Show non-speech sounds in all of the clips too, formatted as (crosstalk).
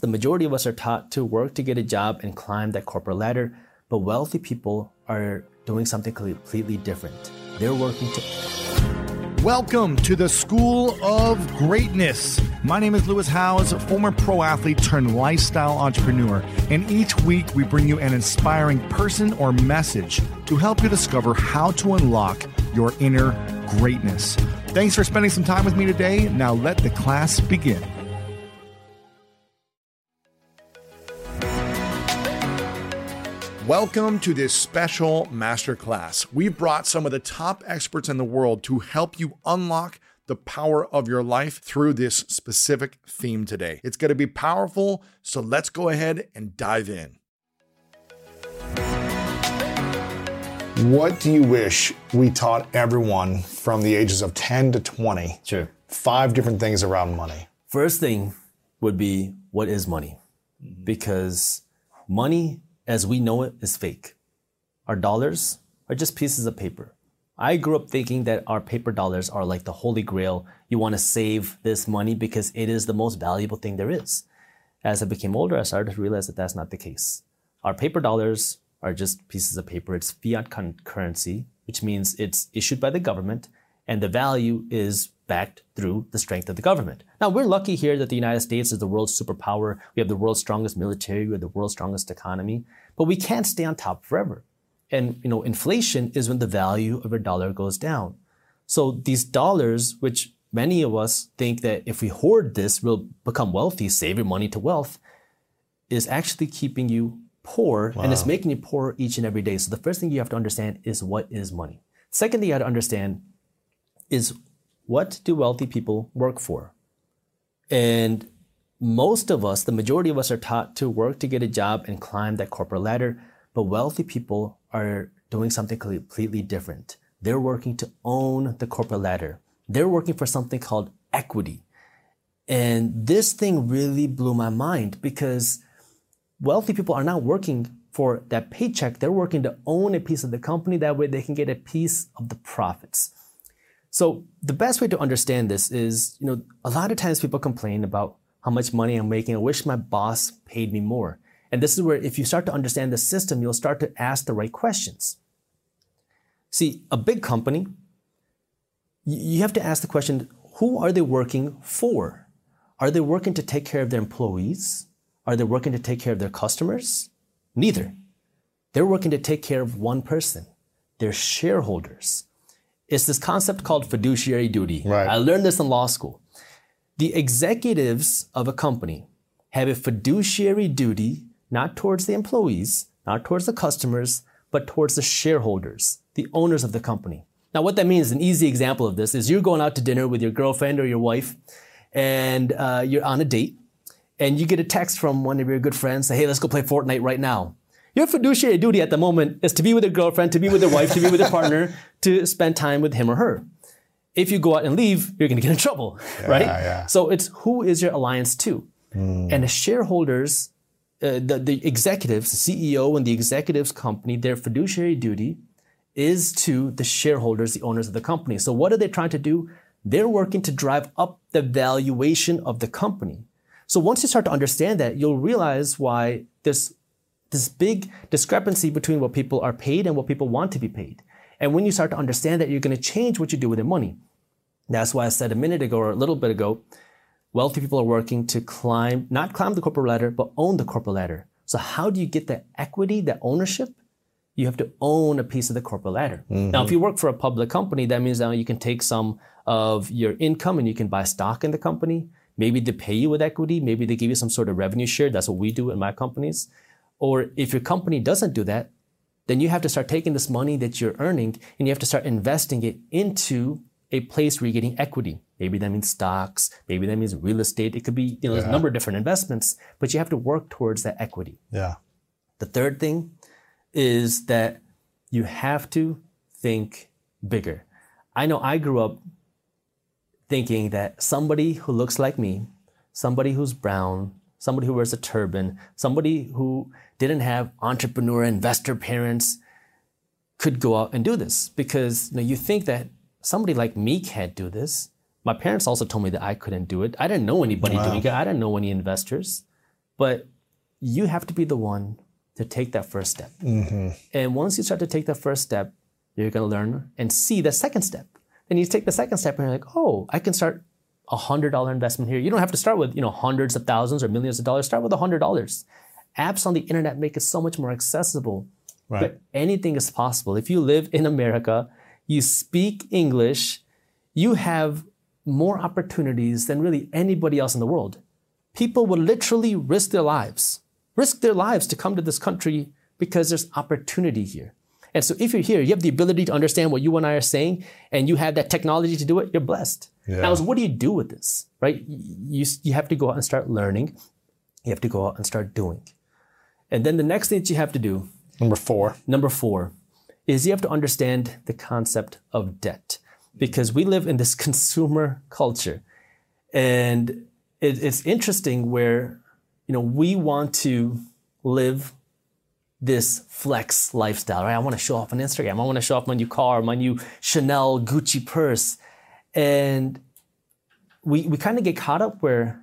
The majority of us are taught to work to get a job and climb that corporate ladder, but wealthy people are doing something completely different. They're working to. Welcome to the School of Greatness. My name is Lewis Howes, former pro athlete turned lifestyle entrepreneur, and each week we bring you an inspiring person or message to help you discover how to unlock your inner greatness. Thanks for spending some time with me today. Now let the class begin. Welcome to this special masterclass. We've brought some of the top experts in the world to help you unlock the power of your life through this specific theme today. It's going to be powerful, so let's go ahead and dive in. What do you wish we taught everyone from the ages of 10 to 20? Sure. Five different things around money. First thing would be what is money? Because money as we know it is fake. Our dollars are just pieces of paper. I grew up thinking that our paper dollars are like the holy grail. You want to save this money because it is the most valuable thing there is. As I became older, I started to realize that that's not the case. Our paper dollars are just pieces of paper. It's fiat currency, which means it's issued by the government and the value is backed through the strength of the government. Now, we're lucky here that the United States is the world's superpower. We have the world's strongest military. We have the world's strongest economy. But we can't stay on top forever. And, you know, inflation is when the value of a dollar goes down. So these dollars, which many of us think that if we hoard this, we'll become wealthy, save your money to wealth, is actually keeping you poor wow. and it's making you poor each and every day. So the first thing you have to understand is what is money. Second thing you have to understand is what do wealthy people work for? And most of us, the majority of us, are taught to work to get a job and climb that corporate ladder. But wealthy people are doing something completely different. They're working to own the corporate ladder. They're working for something called equity. And this thing really blew my mind because wealthy people are not working for that paycheck. They're working to own a piece of the company. That way they can get a piece of the profits. So the best way to understand this is, you know, a lot of times people complain about how much money I'm making. I wish my boss paid me more. And this is where if you start to understand the system, you'll start to ask the right questions. See, a big company, you have to ask the question, who are they working for? Are they working to take care of their employees? Are they working to take care of their customers? Neither. They're working to take care of one person, their shareholders. It's this concept called fiduciary duty. Right. I learned this in law school. The executives of a company have a fiduciary duty not towards the employees, not towards the customers, but towards the shareholders, the owners of the company. Now, what that means, an easy example of this is you're going out to dinner with your girlfriend or your wife, and uh, you're on a date, and you get a text from one of your good friends, say, hey, let's go play Fortnite right now. Your fiduciary duty at the moment is to be with your girlfriend, to be with your wife, to be with your partner, (laughs) to spend time with him or her. If you go out and leave, you're going to get in trouble, yeah, right? Yeah. So it's who is your alliance to? Mm. And the shareholders, uh, the, the executives, the CEO and the executives company, their fiduciary duty is to the shareholders, the owners of the company. So what are they trying to do? They're working to drive up the valuation of the company. So once you start to understand that, you'll realize why this this big discrepancy between what people are paid and what people want to be paid. And when you start to understand that, you're going to change what you do with your money. That's why I said a minute ago or a little bit ago, wealthy people are working to climb, not climb the corporate ladder, but own the corporate ladder. So how do you get that equity, that ownership? You have to own a piece of the corporate ladder. Mm-hmm. Now, if you work for a public company, that means now you can take some of your income and you can buy stock in the company. Maybe they pay you with equity. Maybe they give you some sort of revenue share. That's what we do in my companies. Or if your company doesn't do that, then you have to start taking this money that you're earning and you have to start investing it into a place where you're getting equity. Maybe that means stocks. Maybe that means real estate. It could be, you know, there's a number of different investments, but you have to work towards that equity. Yeah. The third thing is that you have to think bigger. I know I grew up thinking that somebody who looks like me, somebody who's brown, somebody who wears a turban, somebody who didn't have entrepreneur investor parents could go out and do this because you, know, you think that somebody like me can't do this. My parents also told me that I couldn't do it. I didn't know anybody wow. doing it. I didn't know any investors. But you have to be the one to take that first step. Mm-hmm. And once you start to take that first step, you're going to learn and see the second step. Then you take the second step and you're like, oh, I can start a hundred dollar investment here. You don't have to start with you know hundreds of thousands or millions of dollars. Start with a hundred dollars. Apps on the internet make it so much more accessible. Right. But anything is possible. If you live in America, you speak English, you have more opportunities than really anybody else in the world. People would literally risk their lives, risk their lives to come to this country because there's opportunity here. And so if you're here, you have the ability to understand what you and I are saying, and you have that technology to do it, you're blessed. Yeah. Now, what do you do with this, right? You, you have to go out and start learning. You have to go out and start doing. And then the next thing that you have to do Number four. Number four is you have to understand the concept of debt because we live in this (laughs) consumer culture. And it, it's interesting where, you know, we want to live this flex lifestyle, right? I want to show off on Instagram. I want to show off my new car, my new Chanel Gucci purse. And we, we kind of get caught up where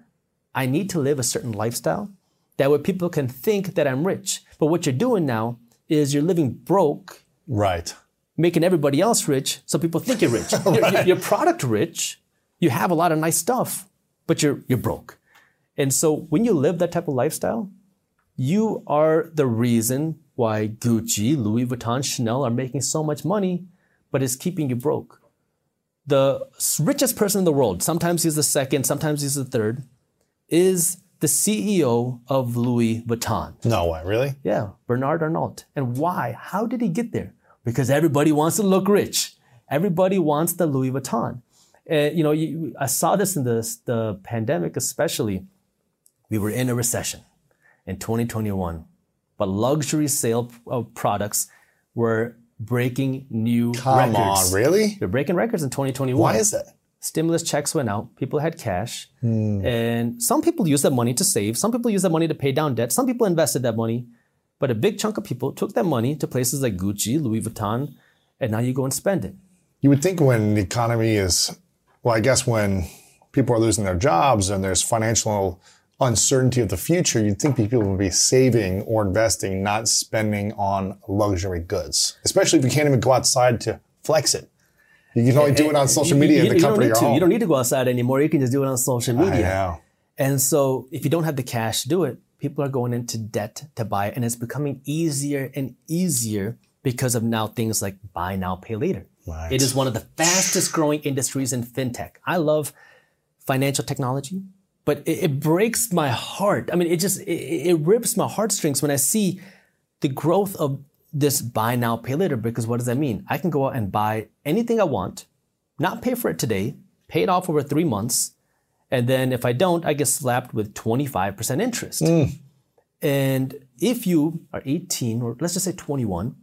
I need to live a certain lifestyle that way people can think that I'm rich. But what you're doing now is you're living broke, Right. making everybody else rich, so people think you're rich. (laughs) you're, you're, you're product rich, you have a lot of nice stuff, but you're you're broke. And so when you live that type of lifestyle, you are the reason why Gucci, Louis Vuitton, Chanel are making so much money, but it's keeping you broke. The richest person in the world, sometimes he's the second, sometimes he's the third, is the CEO of Louis Vuitton. No way. Really? Yeah, Bernard Arnault. And why? How did he get there? Because everybody wants to look rich. Everybody wants the Louis Vuitton. And you know, you, I saw this in the the pandemic, especially. We were in a recession in 2021, but luxury sale of uh, products were breaking new Come records. on. Really? They're breaking records in 2021 Why is that? Stimulus checks went out, people had cash, hmm. and some people used that money to save, some people used that money to pay down debt, some people invested that money, but a big chunk of people took that money to places like Gucci, Louis Vuitton, and now you go and spend it. You would think when the economy is, well, I guess when people are losing their jobs and there's financial uncertainty of the future, you'd think people would be saving or investing, not spending on luxury goods, especially if you can't even go outside to flex it. You can only do it on social media you, in the you don't comfort need of your to. home. You don't need to go outside anymore. You can just do it on social I media. know. And so if you don't have the cash to do it, people are going into debt to buy it. And it's becoming easier and easier because of now things like buy now, pay later. Right. It is one of the fastest growing industries in fintech. I love financial technology, but it, it breaks my heart. I mean, it just, it, it rips my heartstrings when I see the growth of this buy now, pay later. Because what does that mean? I can go out and buy anything I want, not pay for it today, pay it off over three months, and then if I don't, I get slapped with 25% interest. Hmm. And if you are 18, or let's just say 21,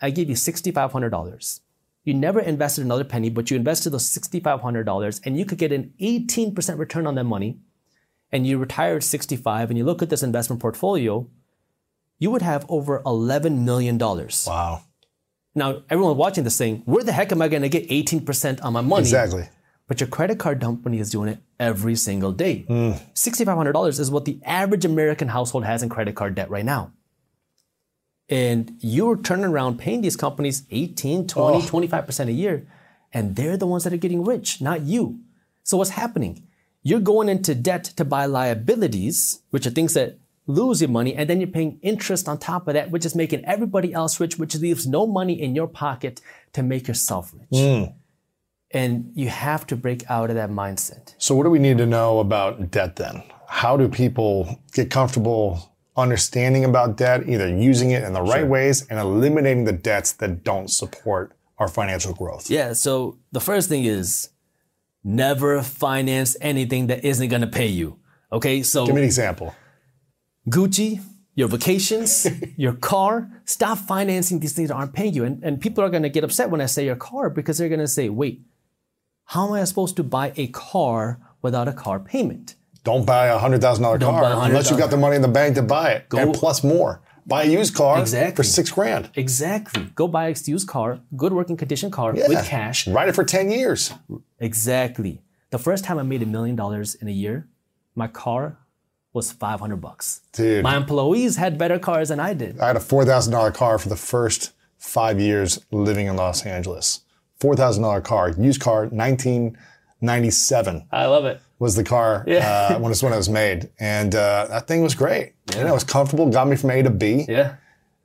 I give you $6,500. You never invested another penny, but you invested those $6,500 and you could get an 18% return on that money. And you retire at 65 and you look at this investment portfolio, you would have over $11 million. Wow. Now, everyone watching this thing, where the heck am I going to get 18% on my money? Exactly. But your credit card company is doing it every single day. Hmm. $6,500 is what the average American household has in credit card debt right now. And you're turning around paying these companies 18, 20, 25% a year, and they're the ones that are getting rich, not you. So what's happening? You're going into debt to buy liabilities, which are things that lose your money, and then you're paying interest on top of that, which is making everybody else rich, which leaves no money in your pocket to make yourself rich. Hmm. And you have to break out of that mindset. So, what do we need to know about debt then? How do people get comfortable understanding about debt, either using it in the right ways and eliminating the debts that don't support our financial growth? Yeah, so the first thing is never finance anything that isn't gonna pay you. Okay, so Give me an example. Gucci, your vacations, (laughs) your car, stop financing these things that aren't paying you. And, and people are gonna get upset when I say your car because they're gonna say, wait, how am I supposed to buy a car without a car payment? Don't buy a hundred thousand dollar car unless you $100,000. got the money in the bank to buy it, and plus more. Buy a used car Exactly. for six grand. Exactly. Go buy a used car, good working condition car Yeah. with cash. Ride it for ten years. Exactly. The first time I made a million dollars in a year, my car was 500 bucks. Dude. My employees had better cars than I did. I had a four thousand dollar car for the first five years living in Los Angeles. Four thousand dollar car, used car, nineteen ninety seven I love it. was the car Yeah. uh, when it's when it was made, and uh, that thing was great. And it was comfortable, got me from A to B. Yeah,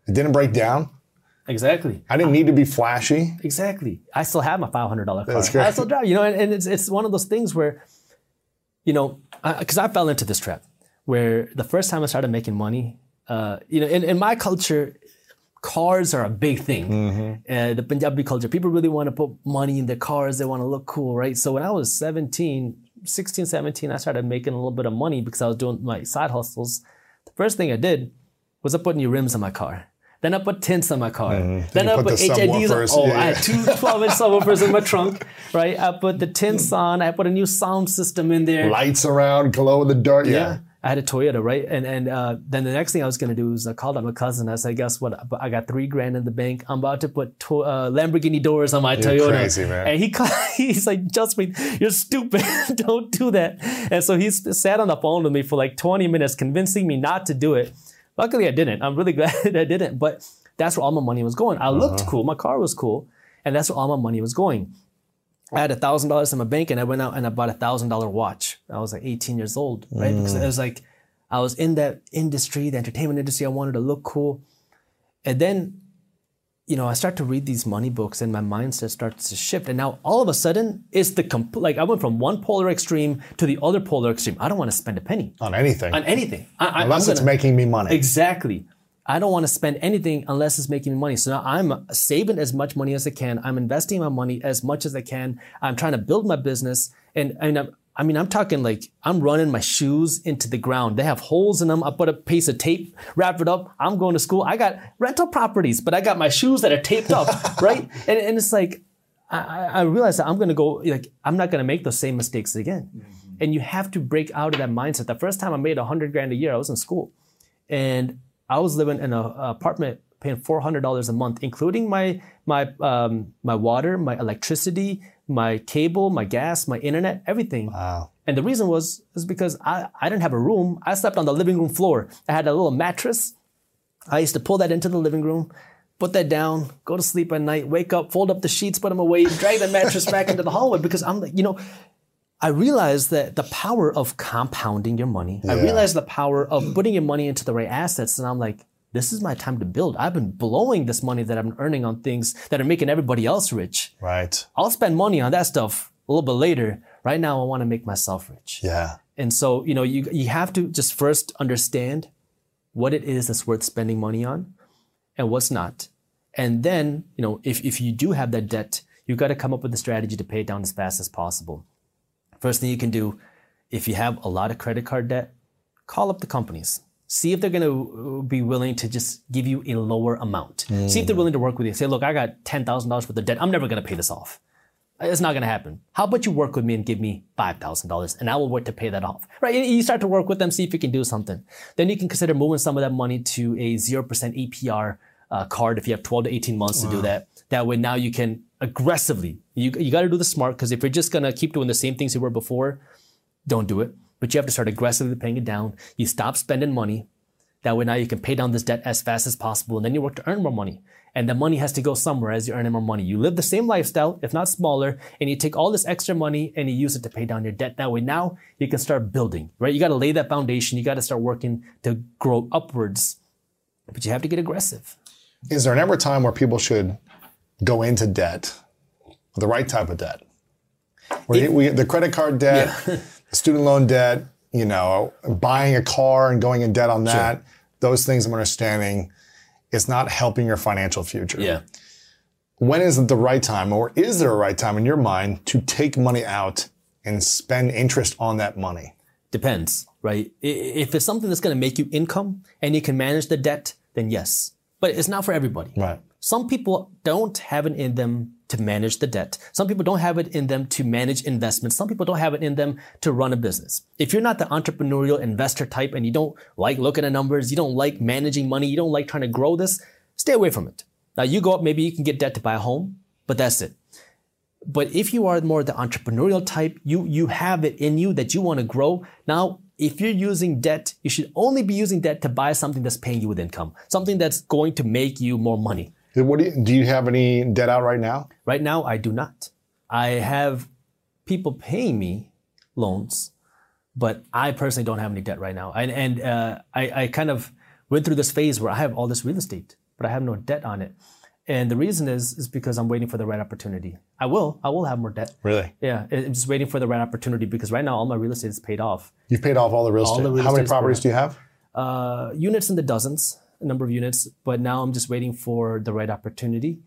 It didn't break down. exactly. I didn't need to be flashy. Exactly. I still have my five hundred dollar car. That's great. I still drive. You know, and, and it's it's one of those things where, you know, because I, fell into this trap where the first time I started making money, uh, you know, in, in my culture, cars are a big thing. Mm-hmm. Uh, the Punjabi culture, people really want to put money in their cars. They want to look cool, right? So when I was 17, 16, 17, I started making a little bit of money because I was doing my side hustles. The first thing I did was I put new rims on my car. Then I put tints on my car. Then Mm-hmm. you I put put HIDs on. Oh, yeah, I had two 12 inch (laughs) subwoofers in my trunk, right? I put the tints on. I put a new sound system in there. Lights around, glow in the dark. Yeah. Yeah. I had a Toyota, right? And and uh, then the next thing I was gonna do was I called up my cousin. I said, "Guess what? I got three grand in the bank. I'm about to put to- uh, Lamborghini doors on my Toyota." crazy, man. And he ca- (laughs) he's like, "Justin, you're stupid. (laughs) Don't do that." And so he sat on the phone with me for like 20 minutes, convincing me not to do it. Luckily, I didn't. I'm really (laughs) glad I didn't. But that's where all my money was going. I looked Uh-huh. cool. My car was cool, and that's where all my money was going. I had a thousand dollars in my bank and I went out and I bought a thousand dollar watch. I was like 18 years old, right? Because it mm. was like I was in that industry, the entertainment industry. I wanted to look cool. And then, you know, I start to read these money books and my mindset starts to shift. And now all of a sudden, it's the complete, like I went from one polar extreme to the other polar extreme. I don't want to spend a penny On anything. on anything. I, I, Unless I'm it's gonna- making me money. Exactly. I don't want to spend anything unless it's making me money. So now I'm saving as much money as I can. I'm investing my money as much as I can. I'm trying to build my business. And, and I'm, I mean, I'm talking like I'm running my shoes into the ground. They have holes in them. I put a piece of tape, wrap it up. I'm going to school. I got rental properties, but I got my shoes that are taped up, (laughs) right? And, and it's like, I, I realized that I'm gonna go like I'm not gonna make those same mistakes again. Mm-hmm. And you have to break out of that mindset. The first time I made a hundred grand a year, I was in school, and I was living in an apartment paying four hundred dollars a month, including my my um, my water, my electricity, my cable, my gas, my internet, everything. Wow. And the reason was is because I, I didn't have a room. I slept on the living room floor. I had a little mattress. I used to pull that into the living room, put that down, go to sleep at night, wake up, fold up the sheets, put them away, drag the mattress back into the hallway because I'm like, you know, I realized that the power of compounding your money. I realized the power of putting your money into the right assets. And I'm like, this is my time to build. I've been blowing this money that I'm earning on things that are making everybody else rich. Right. I'll spend money on that stuff a little bit later. Right now, I want to make myself rich. Yeah. And so, you know, you, you have to just first understand what it is that's worth spending money on and what's not. And then, you know, if, if you do have that debt, you've got to come up with a strategy to pay it down as fast as possible. First thing you can do, if you have a lot of credit card debt, call up the companies. See if they're going to uh, be willing to just give you a lower amount. See if they're willing to work with you. Say, look, I got $10,000 worth of debt. I'm never going to pay this off. Uh, it's not going to happen. How about you work with me and give me $5,000 and I will work to pay that off. Right? You start to work with them, see if you can do something. Then you can consider moving some of that money to a 0% APR uh, card if you have 12 to 18 months to do that. That way now you can aggressively, you, you got to do the smart because if you're just going to keep doing the same things you were before, don't do it. But you have to start aggressively paying it down. You stop spending money. That way now you can pay down this debt as fast as possible and then you work to earn more money. And the money has to go somewhere as you're earning more money. You live the same lifestyle, if not smaller, and you take all this extra money and you use it to pay down your debt. That way now you can start building, right? You got to lay that foundation. You got to start working to grow upwards, but you have to get aggressive. Is there an ever a time where people should go into debt, the right type of debt? Where we, the credit card debt, (laughs) the student loan debt, you know, buying a car and going in debt on that, those things I'm understanding, it's not helping your financial future. Yeah. When is it the right time, or is there a right time in your mind to take money out and spend interest on that money? Depends, right? If it's something that's going to make you income and you can manage the debt, then yes. But it's not for everybody. Right. Some people don't have it in them to manage the debt. Some people don't have it in them to manage investments. Some people don't have it in them to run a business. If you're not the entrepreneurial investor type and you don't like looking at numbers, you don't like managing money, you don't like trying to grow this, stay away from it. Now you go up, maybe you can get debt to buy a home, but that's it. But if you are more the entrepreneurial type, you you have it in you that you want to grow. Now if you're using debt, you should only be using debt to buy something that's paying you with income, something that's going to make you more money. What do you, do you have any debt out right now? Right now, I do not. I have people paying me loans, but I personally don't have any debt right now. And, and uh, I, I kind of went through this phase where I have all this real estate, but I have no debt on it. And the reason is is because I'm waiting for the right opportunity. I will. I will have more debt. Really? Yeah. I'm just waiting for the right opportunity because right now all my real estate is paid off. You've paid off all the real All estate. the real How many properties do you have? Uh, units in the dozens, a number of units, but now I'm just waiting for the right opportunity.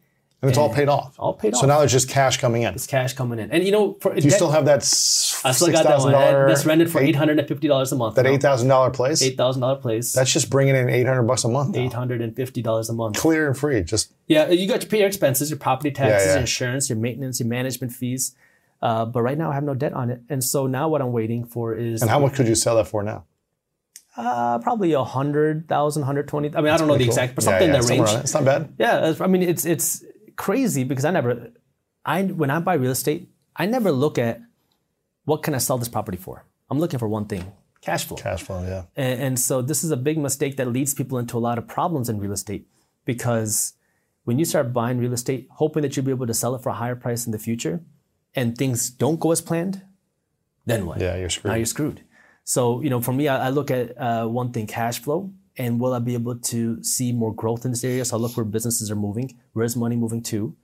And it's all paid off. All paid off. So now there's just cash coming in. It's cash coming in, and you know, for Do you still have that s- I still got that one. $6,000 That's rented for eight hundred and fifty dollars a month. that eight thousand dollar place? eight thousand dollar place. That's just bringing in eight hundred bucks a month. eight hundred and fifty dollars a month. Clear and free. Just Yeah, you got to pay your expenses, your property taxes, yeah. your insurance, your maintenance, your management fees. Uh, but right now I have no debt on it, and so now what I'm waiting for is and how much could you sell that for now? uh, probably a hundred thousand, hundred twenty. I mean, I don't know the Cool. exact, but Yeah, something yeah, in that range. it. It's not bad. Yeah, I mean, it's it's crazy because I never, I when I buy real estate, I never look at what can I sell this property for. I'm looking for one thing: cash flow. Cash flow, yeah. And, and so this is a big mistake that leads people into a lot of problems in real estate because when you start buying real estate, hoping that you'll be able to sell it for a higher price in the future, and things don't go as planned, then what? Yeah, you're screwed. Now you're screwed. So you know, for me, I, I look at uh, one thing: cash flow, and will I be able to see more growth in this area? So I look where businesses are moving, where's money moving to,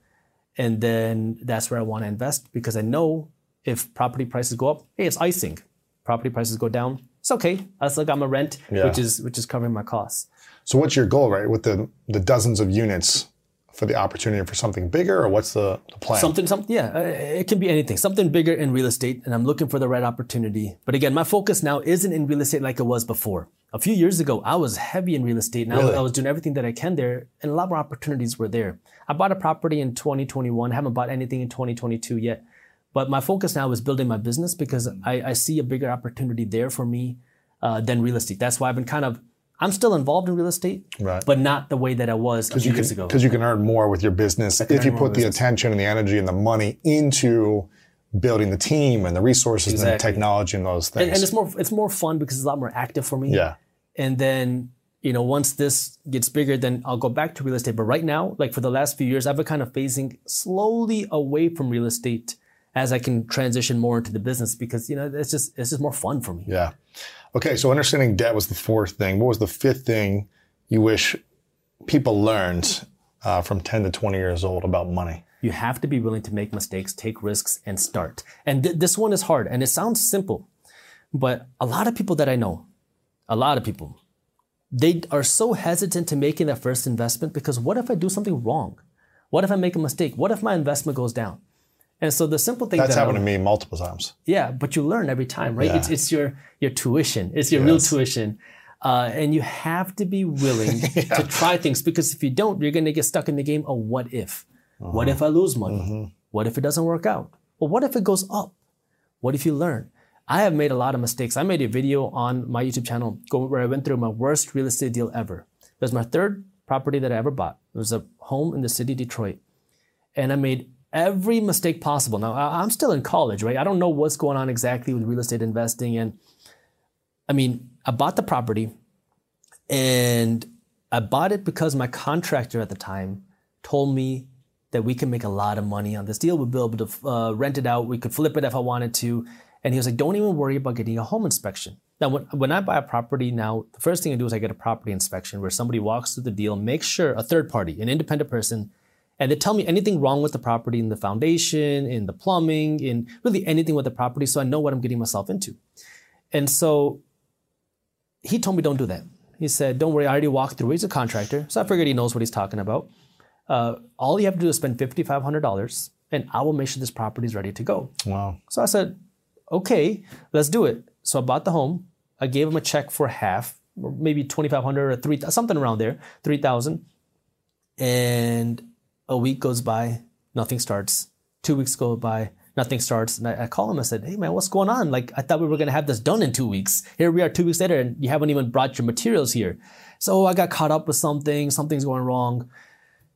and then that's where I want to invest because I know if property prices go up, hey, it's icing. Property prices go down, it's okay. I still got my rent, Yeah. which is which is covering my costs. So what's your goal, right? With the the dozens of units for the opportunity for something bigger, or what's the, the plan? Something, something, yeah, uh, it can be anything. Something bigger in real estate, and I'm looking for the right opportunity. But again, my focus now isn't in real estate like it was before. A few years ago, I was heavy in real estate, and I was- Really? I was doing everything that I can there, and a lot more opportunities were there. I bought a property in 2021. haven't bought anything in 2022 yet. But my focus now is building my business because I, I see a bigger opportunity there for me uh, than real estate. That's why I've been kind of, I'm still involved in real estate, Right. but not the way that I was a few you years ago. because you can earn more with your business if you put the business. attention and the energy and the money into building the team and the resources and the technology and those things. and, and it's more it's more fun because it's a lot more active for me. yeah. And then you know once this gets bigger, then I'll go back to real estate. But right now, like for the last few years, I've been kind of phasing slowly away from real estate as I can transition more into the business because you know it's just it's just more fun for me. Yeah. Okay, so understanding debt was the fourth thing. What was the fifth thing you wish people learned uh, from 10 to 20 years old about money? You have to be willing to make mistakes, take risks, and start. And th- this one is hard, and it sounds simple, but a lot of people that I know, a lot of people, they are so hesitant to making that first investment because what if I do something wrong? What if I make a mistake? What if my investment goes down? And so the simple thing That's that happened to me multiple times. yeah, but you learn every time, right? Yeah. It's, it's your your tuition. It's your real tuition. Uh, and you have to be willing (laughs) to try things because if you don't, you're going to get stuck in the game of what if. What if I lose money? Mm-hmm. What if it doesn't work out? Well, what if it goes up? What if you learn? I have made a lot of mistakes. I made a video on my YouTube channel where I went through my worst real estate deal ever. It was my third property that I ever bought. It was a home in the city Detroit and I made every mistake possible. Now I'm still in college, right? I don't know what's going on exactly with real estate investing, and I mean, I bought the property, and I bought it because my contractor at the time told me that we can make a lot of money on this deal. We'd be able to uh, rent it out. We could flip it if I wanted to. And he was like, "Don't even worry about getting a home inspection." Now, when, when I buy a property now, the first thing I do is I get a property inspection where somebody walks through the deal, makes sure a third party, an independent person, and they tell me anything wrong with the property in the foundation, in the plumbing, in really anything with the property, so I know what I'm getting myself into. And so he told me don't do that. He said, "Don't worry, I already walked through. He's a contractor, so I figured he knows what he's talking about. Uh, all you have to do is spend fifty five hundred dollars, and I will make sure this property is ready to go." Wow. So I said, "Okay, let's do it." So I bought the home. I gave him a check for half, maybe twenty five hundred or three, something around there, three thousand. And a week goes by, nothing starts. Two weeks go by, nothing starts. And I, I call him. I said, "Hey man, what's going on? Like I thought we were gonna have this done in two weeks. Here we are, two weeks later, and you haven't even brought your materials here." So I got caught up with something. Something's going wrong.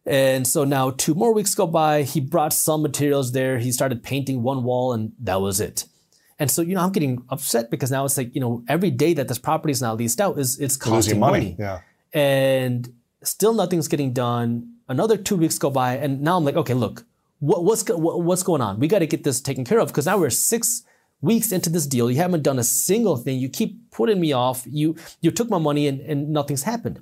And so now two more weeks go by. He brought some materials there. He started painting one wall, and that was it. And so, you know, I'm getting upset because now it's like, you know, every day that this property is now leased out is it's costing Losing money. money. Yeah. And still nothing's getting done. Another two weeks go by, and now I'm like, okay, look, what, what's what, what's going on? We got to get this taken care of because now we're six weeks into this deal. You haven't done a single thing. You keep putting me off. You you took my money and, and nothing's happened.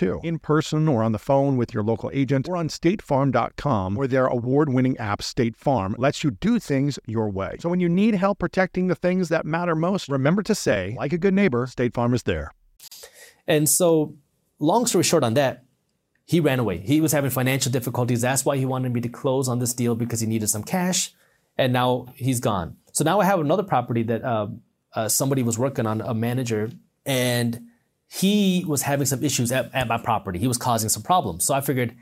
too, in person or on the phone with your local agent or on statefarm.com, where their award winning app, State Farm, lets you do things your way. So when you need help protecting the things that matter most, remember to say, like a good neighbor, State Farm is there. And so, long story short on that, he ran away. He was having financial difficulties. That's why he wanted me to close on this deal because he needed some cash. And now he's gone. So now I have another property that uh, uh, somebody was working on, a manager, and he was having some issues at, at my property. He was causing some problems. So I figured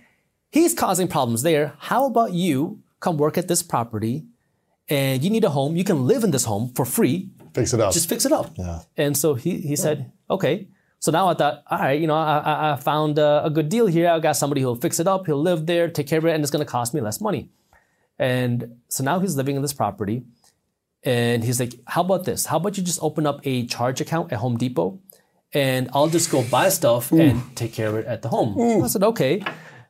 he's causing problems there. How about you come work at this property and you need a home? You can live in this home for free. Fix it up. Just fix it up. Yeah. And so he, he said, okay. So now I thought, all right, you know, I, I found a, a good deal here. I got somebody who'll fix it up. He'll live there, take care of it, and it's going to cost me less money. And so now he's living in this property. And he's like, how about this? How about you just open up a charge account at Home Depot? And I'll just go buy stuff Ooh. and take care of it at the home. Ooh. I said, okay.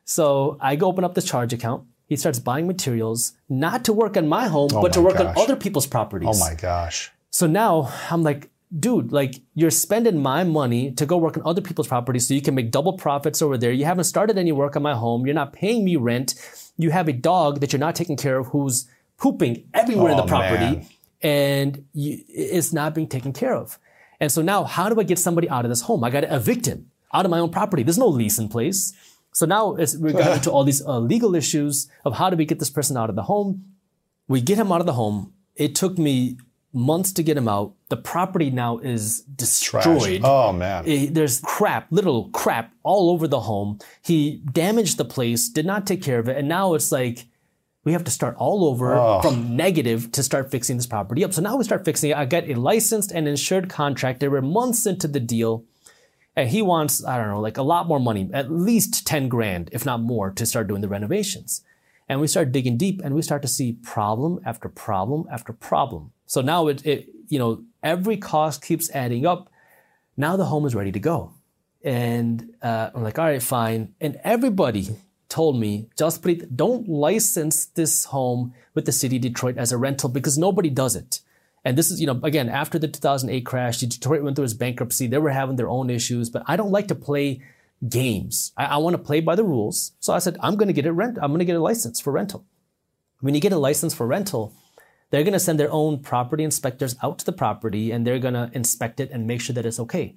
So I go open up the charge account. He starts buying materials, not to work on my home, oh but to work gosh. on other people's properties. Oh my gosh. So now I'm like, dude, like you're spending my money to go work on other people's properties so you can make double profits over there. You haven't started any work on my home. You're not paying me rent. You have a dog that you're not taking care of who's pooping everywhere oh, in the oh, property man. and you, it's not being taken care of. And so now, how do I get somebody out of this home? I got to evict him out of my own property. There's no lease in place. So now it's we got into all these uh, legal issues of how do we get this person out of the home? We get him out of the home. It took me months to get him out. The property now is destroyed. Trash. Oh man. It, there's crap, little crap all over the home. He damaged the place, did not take care of it, and now it's like we have to start all over oh. from negative to start fixing this property up. So now we start fixing it. I get a licensed and insured contractor. We're months into the deal. And he wants, I don't know, like a lot more money, at least 10 grand, if not more, to start doing the renovations. And we start digging deep and we start to see problem after problem after problem. So now it, it you know, every cost keeps adding up. Now the home is ready to go. And uh, I'm like, all right, fine. And everybody told me, Jaspreet, don't license this home with the city of Detroit as a rental because nobody does it. And this is, you know, again, after the 2008 crash, Detroit went through its bankruptcy. They were having their own issues, but I don't like to play games. I, I want to play by the rules. So I said, I'm going to get a rent. I'm going to get a license for rental. When you get a license for rental, they're going to send their own property inspectors out to the property and they're going to inspect it and make sure that it's okay.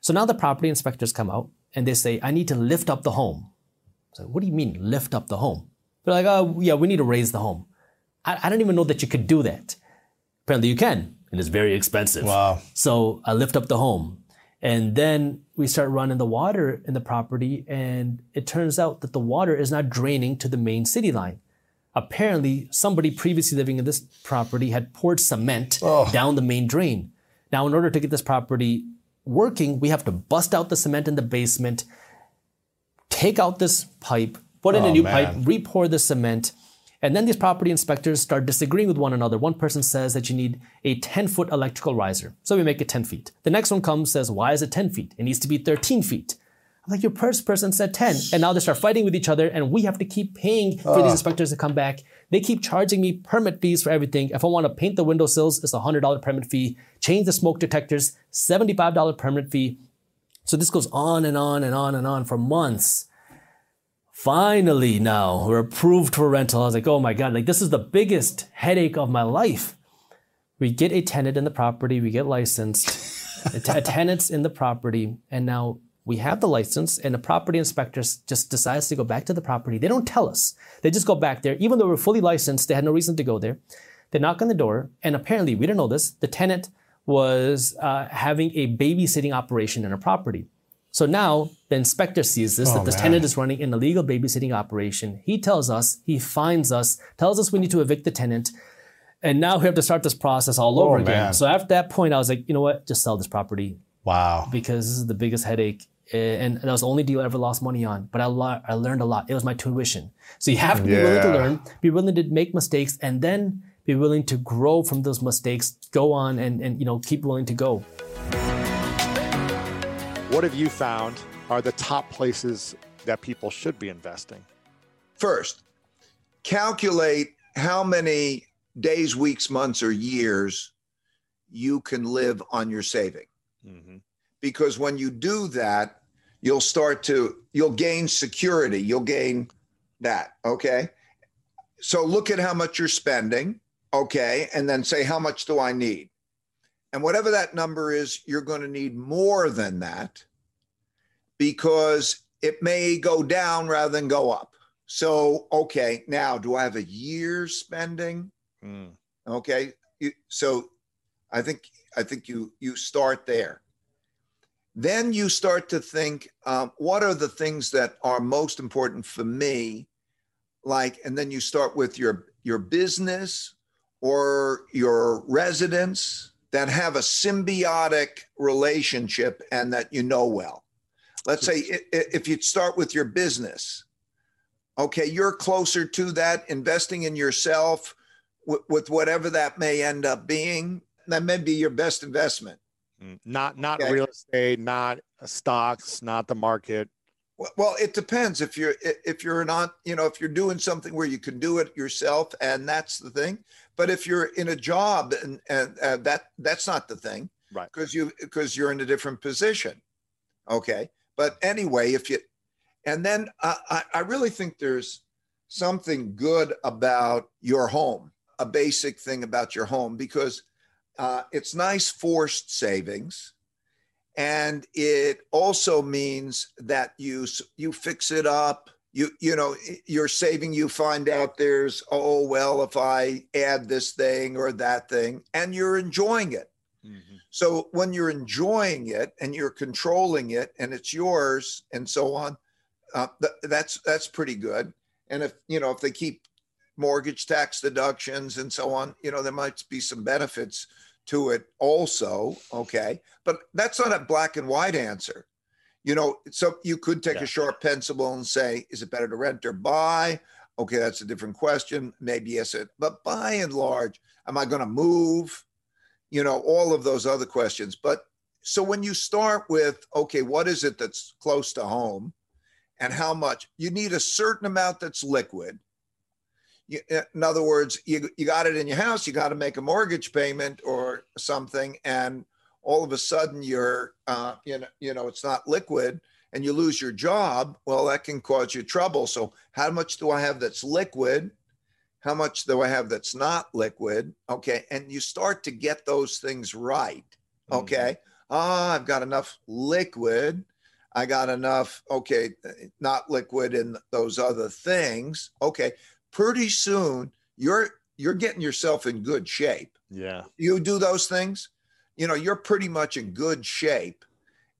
So now the property inspectors come out and they say, I need to lift up the home. So what do you mean lift up the home? They're like, oh, yeah, we need to raise the home. I, I don't even know that you could do that. Apparently you can. And It is very expensive. Wow. So I lift up the home. And then we start running the water in the property, and it turns out that the water is not draining to the main city line. Apparently, somebody previously living in this property had poured cement Oh. down the main drain. Now, in order to get this property working, we have to bust out the cement in the basement, take out this pipe, put in a Oh, new man. pipe, re-pour the cement, and then these property inspectors start disagreeing with one another. One person says that you need a 10 foot electrical riser. So we make it 10 feet. The next one comes, says, why is it 10 feet? It needs to be 13 feet. I'm like, your first person said 10. And now they start fighting with each other, and we have to keep paying for these inspectors to come back. They keep charging me permit fees for everything. If I want to paint the windowsills, it's a $100 permit fee. Change the smoke detectors, $75 permit fee. So this goes on and on and on and on for months. Finally, now we're approved for rental. I was like, oh my God, like this is the biggest headache of my life. We get a tenant in the property, we get licensed, a t- a tenant's in the property, and now we have the license, and the property inspector just decides to go back to the property. They don't tell us. They just go back there. Even though we're fully licensed, they had no reason to go there. They knock on the door, and apparently, we didn't know this, the tenant was uh, having a babysitting operation in a property. So now the inspector sees this, that this man. tenant is running an illegal babysitting operation. He tells us, he finds us, tells us we need to evict the tenant. And now we have to start this process all over again. man. So after that point, I was like, you know what? Just sell this property Wow. because this is the biggest headache. eh, And that was the only deal I ever lost money on. But I, lo- I learned a lot. It was my tuition. So you have to be willing to learn, be willing to make mistakes, and then be willing to grow from those mistakes, go on and, and you know, keep willing to go. What have you found are the top places that people should be investing? First, calculate how many days, weeks, months, or years you can live on your saving. Mm-hmm. Because when you do that, you'll start to, you'll gain security. You'll gain that. Okay. So look at how much you're spending. Okay. And then say, how much do I need? And whatever that number is, you're going to need more than that because it may go down rather than go up. So, okay, now do I have a year's spending? Mm. Okay. You, so I think I think you you start there. Then you start to think, um, what are the things that are most important for me? Like, and then you start with your your business or your residents that have a symbiotic relationship and that you know well. Let's say if you start with your business, okay, you're closer to that, investing in yourself with, with whatever that may end up being. That may be your best investment. Mm. Not not Okay. real estate, not uh, stocks, not the market. Well- Well, it depends. If you're if you're not, you know, if you're doing something where you can do it yourself, and that's the thing. But if you're in a job and and uh, that that's not the thing, Right. Because you because you're in a different position. Okay. But anyway, if you and then I, I I really think there's something good about your home, a basic thing about your home, because uh, it's nice forced savings and it also means that you you fix it up you you know you're saving you find out there's oh well if i add this thing or that thing and you're enjoying it. Mhm. so when you're enjoying it and you're controlling it and it's yours and so on uh, th- that's that's pretty good. And if you know if they keep mortgage tax deductions and so on you know there might be some benefits to it also okay? But that's not a black and white answer you know so you could take Yeah. a sharp pencil and say is it better to rent or buy? Okay that's a different question. Maybe yes it but by and large am i going to move? You know all of those other questions. But so when you start with okay what is it that's close to home and how much? You need a certain amount that's liquid. You, eh, in other words you, you got it in your house you got to make a mortgage payment or something and all of a sudden you're uh, you know you know it's not liquid and you lose your job, well, that can cause you trouble. So, how much do I have that's liquid? How much do I have that's not liquid? Okay. And you start to get those things right. Okay. Mm-hmm. Ah, I've got enough liquid. I got enough, okay, not liquid and those other things. Okay. Pretty soon you're you're getting yourself in good shape. Yeah. You do those things, you know, you're pretty much in good shape.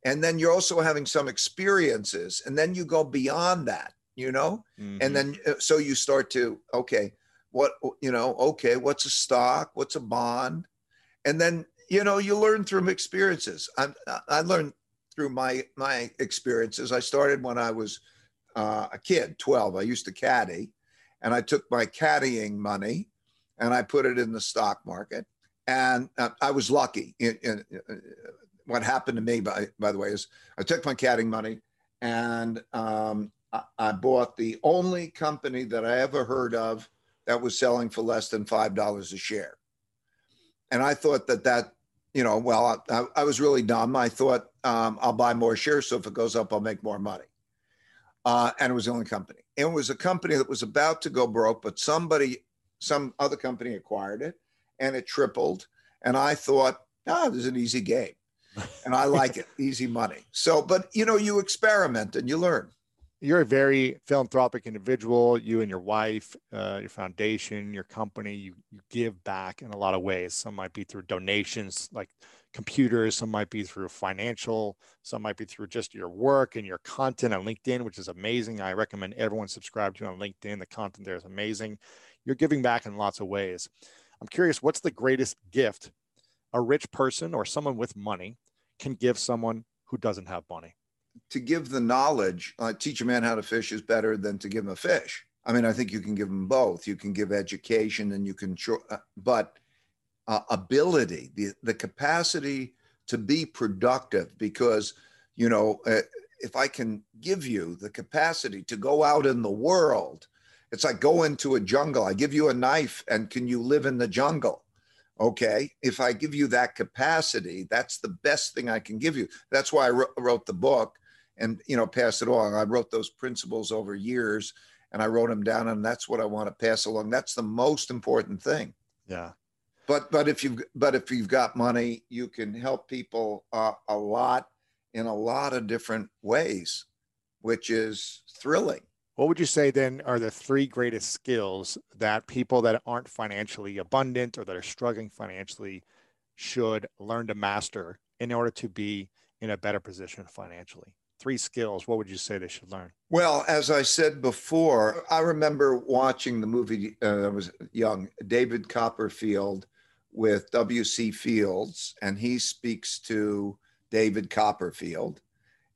And then you're also having some experiences. And then you go beyond that, you know? Mm-hmm. And then uh, so you start to, okay, what, you know, okay, what's a stock? What's a bond? And then, you know, you learn through experiences. I, I learned through my my experiences. I started when I was uh, a kid, 12. I used to caddy, and I took my caddying money and I put it in the stock market. And uh, I was lucky. In, in, uh, what happened to me, by, by the way, is I took my caddying money and um, I, I bought the only company that I ever heard of that was selling for less than $5 a share. And I thought that that, you know, well, I, I was really dumb. I thought um, I'll buy more shares. So if it goes up, I'll make more money. Uh, and it was the only company. It was a company that was about to go broke, but somebody some other company acquired it and it tripled. And I thought, ah, this is an easy game. (laughs) And I like it, easy money. So, but you know, you experiment and you learn. You're a very philanthropic individual. You and your wife, uh, your foundation, your company, you, you give back in a lot of ways. Some might be through donations, like computers, some might be through financial, some might be through just your work and your content on LinkedIn, which is amazing. I recommend everyone subscribe to you on LinkedIn. The content there is amazing you're giving back in lots of ways. I'm curious, what's the greatest gift a rich person or someone with money can give someone who doesn't have money? To give the knowledge, uh, teach a man how to fish is better than to give him a fish. I mean, I think you can give them both. You can give education and you can, uh, but uh, ability, the, the capacity to be productive, because, you know, uh, if I can give you the capacity to go out in the world it's like go into a jungle. I give you a knife, and can you live in the jungle? Okay. If I give you that capacity, that's the best thing I can give you. That's why I wrote the book and, you know, pass it along. I wrote those principles over years and I wrote them down, and that's what I want to pass along. That's the most important thing. Yeah. But but if you've but if you've got money, you can help people uh, a lot in a lot of different ways, which is thrilling. What would you say then are the three greatest skills that people that aren't financially abundant or that are struggling financially should learn to master in order to be in a better position financially? Three skills, what would you say they should learn? Well, as I said before, I remember watching the movie, uh, I was young, David Copperfield with W.C. Fields, and he speaks to David Copperfield,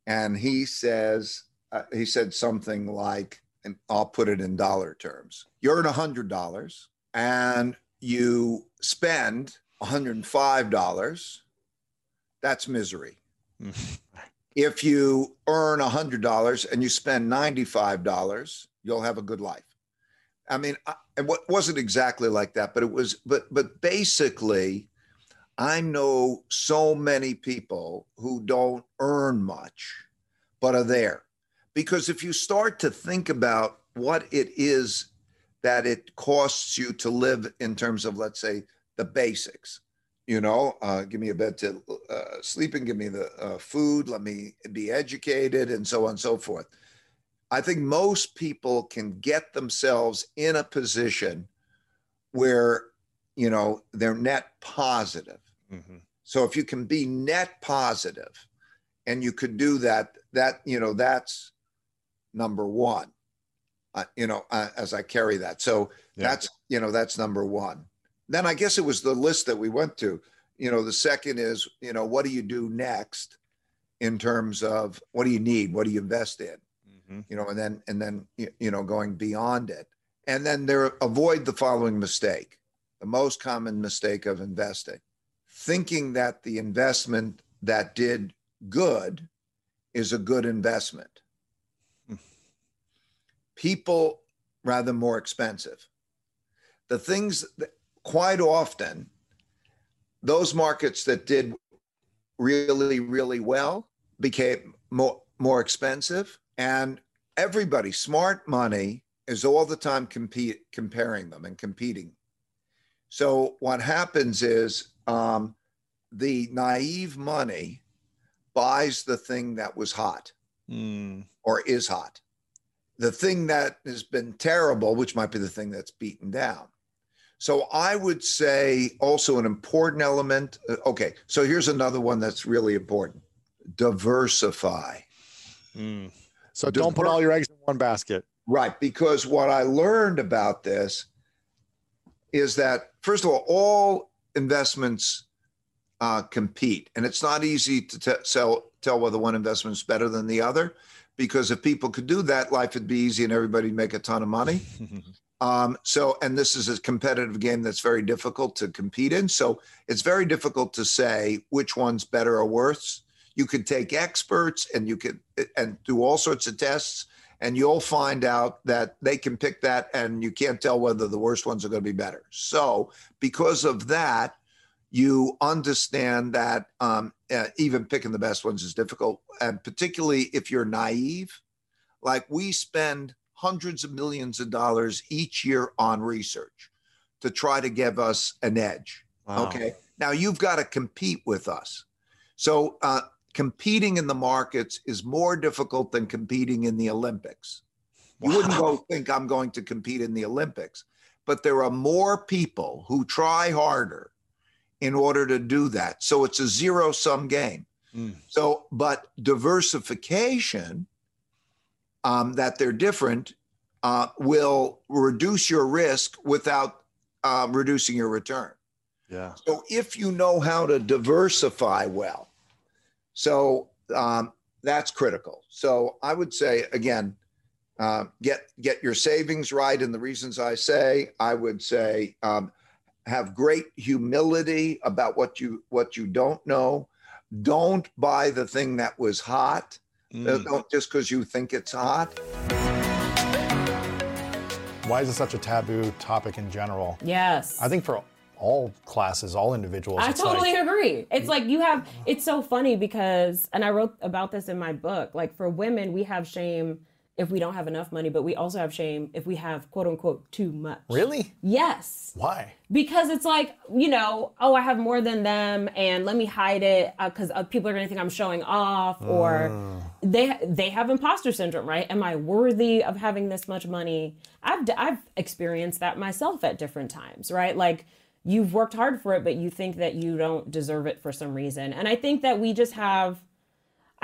and he says, uh, he said something like, and I'll put it in dollar terms. You earn $100 and you spend $105. That's misery. (laughs) if you earn $100 and you spend $95, you'll have a good life. I mean, I, it wasn't exactly like that, but it was, but, but basically, I know so many people who don't earn much, but are there because if you start to think about what it is that it costs you to live in terms of, let's say, the basics, you know, uh, give me a bed to uh, sleep in, give me the uh, food, let me be educated, and so on and so forth. I think most people can get themselves in a position where, you know, they're net positive. Mm-hmm. So if you can be net positive and you could do that, that, you know, that's number one. Uh, you know, uh, as I carry that. So yeah. that's you know that's number one. Then I guess it was the list that we went to. You know, the second is you know what do you do next in terms of what do you need, what do you invest in, mm-hmm. you know, and then and then you know going beyond it, and then there avoid the following mistake, the most common mistake of investing, thinking that the investment that did good is a good investment people rather more expensive. The things that quite often, those markets that did really, really well became more more expensive, and everybody, smart money is all the time compete, comparing them and competing. So what happens is um, the naive money buys the thing that was hot Mm. or is hot. The thing that has been terrible, which might be the thing that's beaten down. So I would say also an important element. uh, Okay, so here's another one that's really important diversify. Mm. So don't put all your eggs in one basket. Right. Because what I learned about this is that, first of all, all investments uh, compete. And it's not easy to t- sell, tell whether one investment is better than the other. Because if people could do that, life would be easy and everybody'd make a ton of money. (laughs) Um, so, and this is a competitive game that's very difficult to compete in. So, it's very difficult to say which one's better or worse. You could take experts and you could and do all sorts of tests, and you'll find out that they can pick that, and you can't tell whether the worst ones are going to be better. So, because of that, you understand that um, uh, even picking the best ones is difficult, and particularly if you're naive. Like we spend hundreds of millions of dollars each year on research to try to give us an edge. Wow. Okay. Now you've got to compete with us. So uh, competing in the markets is more difficult than competing in the Olympics. You wouldn't go think I'm going to compete in the Olympics, but there are more people who try harder in order to do that. So it's a zero sum game. Mm. So, but diversification, um, that they're different, uh, will reduce your risk without uh, reducing your return. Yeah. So if you know how to diversify well, so um, that's critical. So I would say again, uh, get get your savings right. And the reasons I say, I would say, um, have great humility about what you what you don't know. Don't buy the thing that was hot. Uh, Mm. Don't just because you think it's hot. Why is it such a taboo topic in general? Yes. I think for all classes, all individuals, I totally like, agree. It's like you have, it's so funny because, and I wrote about this in my book, like for women, we have shame if we don't have enough money, but we also have shame if we have quote unquote too much. really? Yes. Why? Because it's like, you know, oh, I have more than them and let me hide it because uh, people are going to think I'm showing off or they they have imposter syndrome, right? Am I worthy of having this much money? I've I've experienced that myself at different times, right? Like you've worked hard for it but you think that you don't deserve it for some reason. And I think that we just have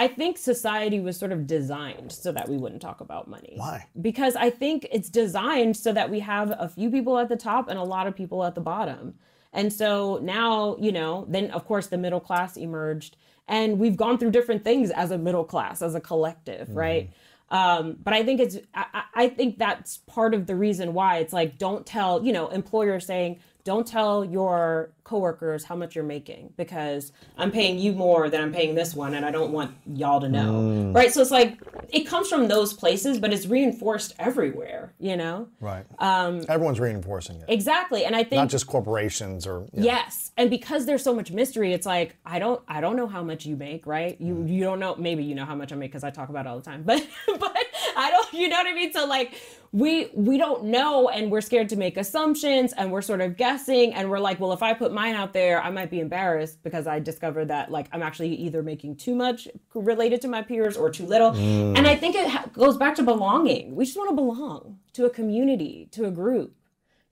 I think society was sort of designed so that we wouldn't talk about money. Why? Because I think it's designed so that we have a few people at the top and a lot of people at the bottom. And so now, you know, then of course the middle class emerged and we've gone through different things as a middle class, as a collective, right? Um, but I think it's, I, I I think that's part of the reason why it's like, don't tell, you know, employers saying, don't tell your coworkers how much you're making because I'm paying you more than I'm paying this one and I don't want y'all to know. Right. So it's like it comes from those places, but it's reinforced everywhere, you know? Right. Um, Everyone's reinforcing it, Exactly. And I think not just corporations or. Yes. And because there's so much mystery, it's like I don't I don't know how much you make, right? You you don't know maybe you know how much I make because I talk about it all the time. (laughs) But but I don't you know what I mean? So like we we don't know and we're scared to make assumptions and we're sort of guessing and we're like, well, if I put mine out there, I might be embarrassed because I discovered that like I'm actually either making too much related to my peers or too little. Mm. And I think it ha- goes back to belonging. We just want to belong to a community, to a group.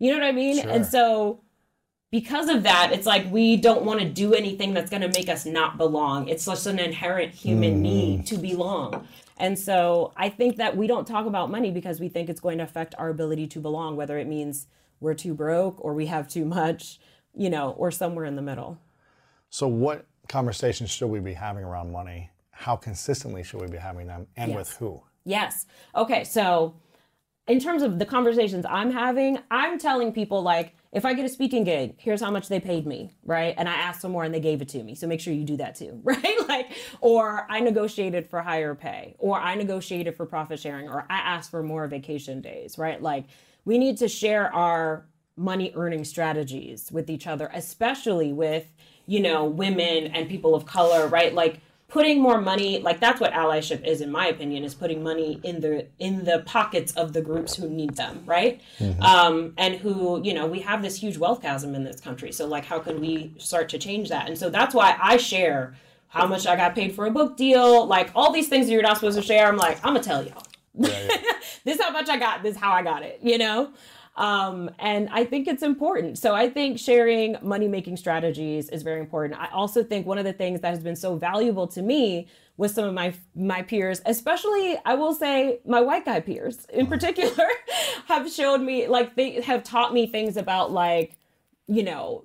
You know what I mean? And so because of that, it's like we don't want to do anything that's going to make us not belong. It's just an inherent human mm. need to belong. And so I think that we don't talk about money because we think it's going to affect our ability to belong, whether it means we're too broke or we have too much, you know, or somewhere in the middle. So, what conversations should we be having around money? How consistently should we be having them, and with who? Yes. Okay. So, in terms of the conversations I'm having, I'm telling people like, if I get a speaking gig, here's how much they paid me, right? And I asked for more and they gave it to me. So make sure you do that too, (laughs) right? Like, or I negotiated for higher pay, or I negotiated for profit sharing, or I asked for more vacation days, right? Like, we need to share our money earning strategies with each other, especially with, you know, women and people of color, right? Like, putting more money like that's what allyship is in my opinion is putting money in the in the pockets of the groups who need them right? Mm-hmm. um, and who you know we have this huge wealth chasm in this country. So like how can we start to change that? And so that's why i share how much i got paid for a book deal like all these things that you're not supposed to share. I'm like i'm gonna tell y'all. (laughs) This is how much I got, this is how I got it, you know? Um, and I think it's important. So I think sharing money making strategies is very important. I also think one of the things that has been so valuable to me with some of my my peers, especially I will say my white guy peers in particular, (laughs) have showed me like they have taught me things about like, you know,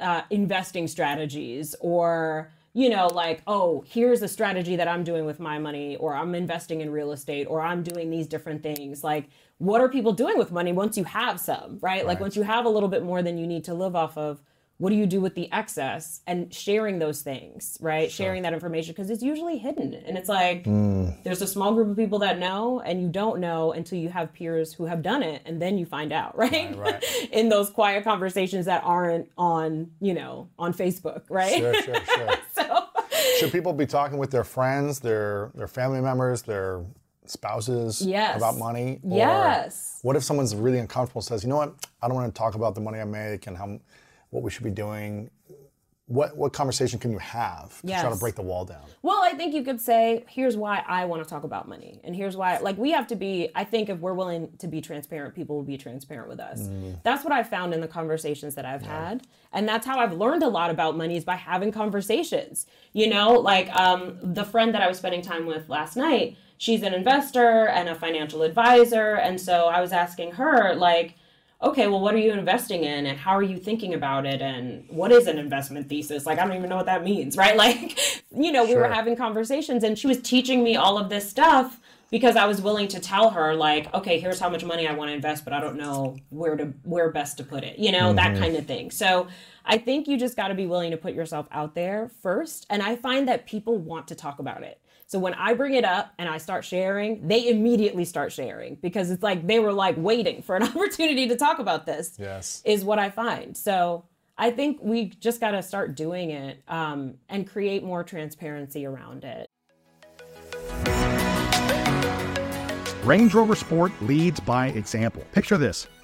uh, investing strategies or you know like oh here's a strategy that i'm doing with my money or i'm investing in real estate or i'm doing these different things like what are people doing with money once you have some right, like once you have a little bit more than you need to live off of what do you do with the excess? And sharing those things right? Sharing that information because it's usually hidden. And it's like hmm. there's a small group of people that know and you don't know until you have peers who have done it and then you find out (laughs) right, right. in those quiet conversations that aren't on you know on facebook right? Sure, sure, sure. (laughs) so Should people be talking with their friends, their their family members, their spouses Yes. about money? Or Yes. What if someone's really uncomfortable says, you know what, I don't want to talk about the money I make and how what we should be doing. What what conversation can you have to try to break the wall down? Well, I think you could say, here's why I want to talk about money. And here's why, like, we have to be, I think if we're willing to be transparent, people will be transparent with us. That's what I've found in the conversations that I've had. And that's how I've learned a lot about money is by having conversations. You know, like um, the friend that I was spending time with last night, she's an investor and a financial advisor. And so I was asking her, like, okay, well, what are you investing in and how are you thinking about it? And what is an investment thesis? Like, I don't even know what that means, (laughs) right? Like, you know, we were having conversations and she was teaching me all of this stuff because I was willing to tell her, like, okay, here's how much money I want to invest, but I don't know where to, where best to put it, you know, that mm-hmm. kind of thing. So I think you just got to be willing to put yourself out there first. And I find that people want to talk about it. So when I bring it up and I start sharing, they immediately start sharing because it's like they were like waiting for an (laughs) opportunity to talk about this. Yes. Is what I find. So I think we just got to start doing it um, and create more transparency around it. Range Rover Sport leads by example. Picture this.